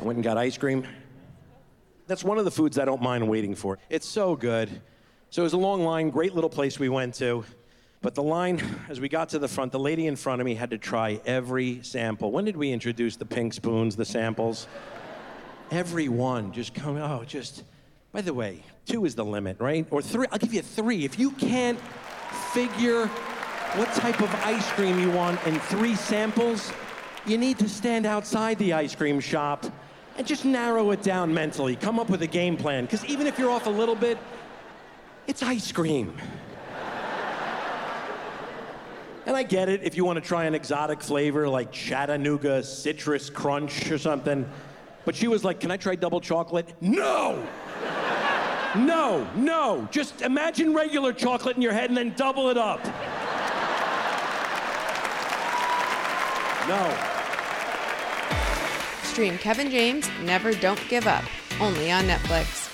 Went and got ice cream. That's one of the foods I don't mind waiting for. It's so good. So it was a long line, great little place we went to. But the line, as we got to the front, the lady in front of me had to try every sample. When did we introduce the pink spoons, the samples? Every one, just come, oh, just, by the way, two is the limit, right? Or three, I'll give you three. If you can't figure what type of ice cream you want in three samples, you need to stand outside the ice cream shop and just narrow it down mentally. Come up with a game plan, because even if you're off a little bit, it's ice cream. And I get it if you want to try an exotic flavor like Chattanooga citrus crunch or something. But she was like, Can I try double chocolate? No! No, no. Just imagine regular chocolate in your head and then double it up. No. Stream Kevin James Never Don't Give Up, only on Netflix.